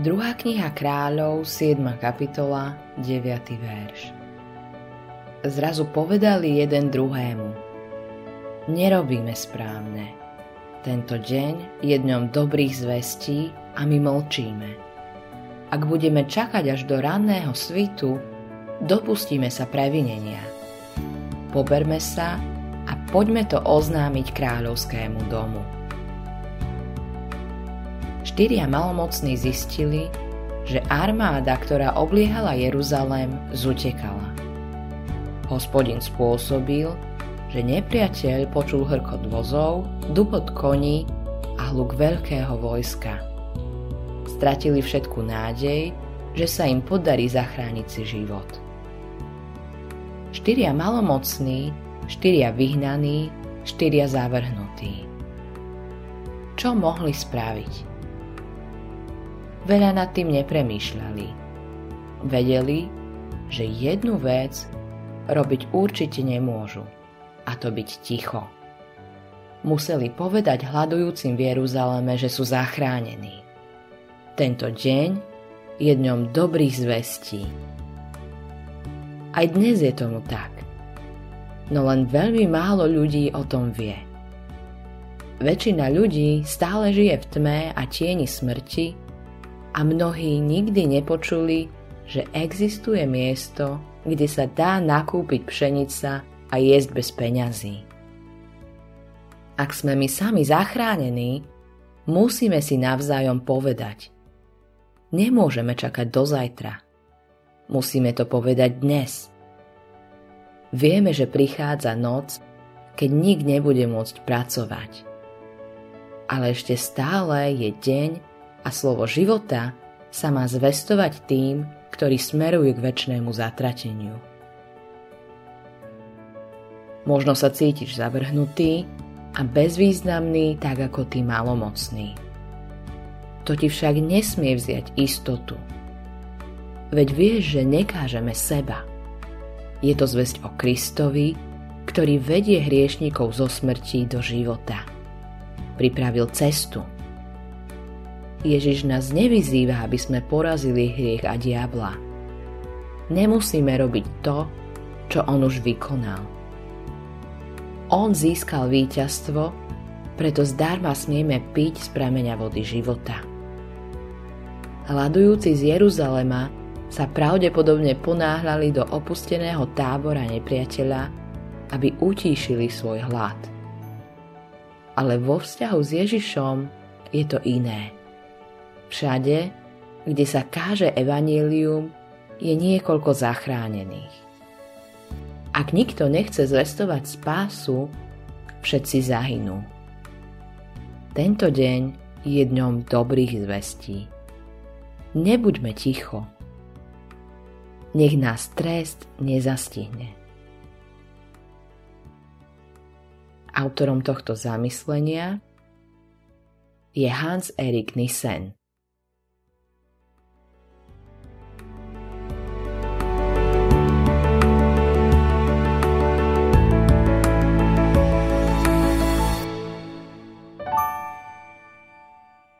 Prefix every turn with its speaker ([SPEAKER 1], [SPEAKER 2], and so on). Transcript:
[SPEAKER 1] Druhá kniha kráľov, 7. kapitola, 9. verš. Zrazu povedali jeden druhému. Nerobíme správne. Tento deň je dňom dobrých zvestí a my mlčíme. Ak budeme čakať až do ranného svitu, dopustíme sa previnenia. Poberme sa a poďme to oznámiť kráľovskému domu. Štyria malomocní zistili, že armáda, ktorá obliehala Jeruzalém, zutekala. Hospodin spôsobil, že nepriateľ počul hrkot vozov, dupot koní a hluk veľkého vojska. Stratili všetku nádej, že sa im podarí zachrániť si život. Štyria malomocní, štyria vyhnaní, štyria zavrhnutí. Čo mohli spraviť? Veľa nad tým nepremýšľali. Vedeli, že jednu vec robiť určite nemôžu, a to byť ticho. Museli povedať hľadujúcim v Jeruzaleme, že sú zachránení. Tento deň je dňom dobrých zvestí. Aj dnes je tomu tak. No len veľmi málo ľudí o tom vie. Väčšina ľudí stále žije v tme a tieni smrti a mnohí nikdy nepočuli, že existuje miesto, kde sa dá nakúpiť pšenica a jesť bez peňazí. Ak sme my sami zachránení, musíme si navzájom povedať. Nemôžeme čakať do zajtra. Musíme to povedať dnes. Vieme, že prichádza noc, keď nik nebude môcť pracovať. Ale ešte stále je deň, a slovo života sa má zvestovať tým, ktorí smerujú k väčšnému zatrateniu. Možno sa cítiš zavrhnutý a bezvýznamný tak ako tí malomocný. To ti však nesmie vziať istotu. Veď vieš, že nekážeme seba. Je to zväzť o Kristovi, ktorý vedie hriešnikov zo smrti do života. Pripravil cestu, Ježiš nás nevyzýva, aby sme porazili hriech a diabla. Nemusíme robiť to, čo on už vykonal. On získal víťazstvo, preto zdarma smieme piť z prameňa vody života. Hľadujúci z Jeruzalema sa pravdepodobne ponáhľali do opusteného tábora nepriateľa, aby utíšili svoj hlad. Ale vo vzťahu s Ježišom je to iné. Všade, kde sa káže evanílium, je niekoľko zachránených. Ak nikto nechce zvestovať spásu, všetci zahynú. Tento deň je dňom dobrých zvestí. Nebuďme ticho. Nech nás trest nezastihne. Autorom tohto zamyslenia je Hans Erik Nissen.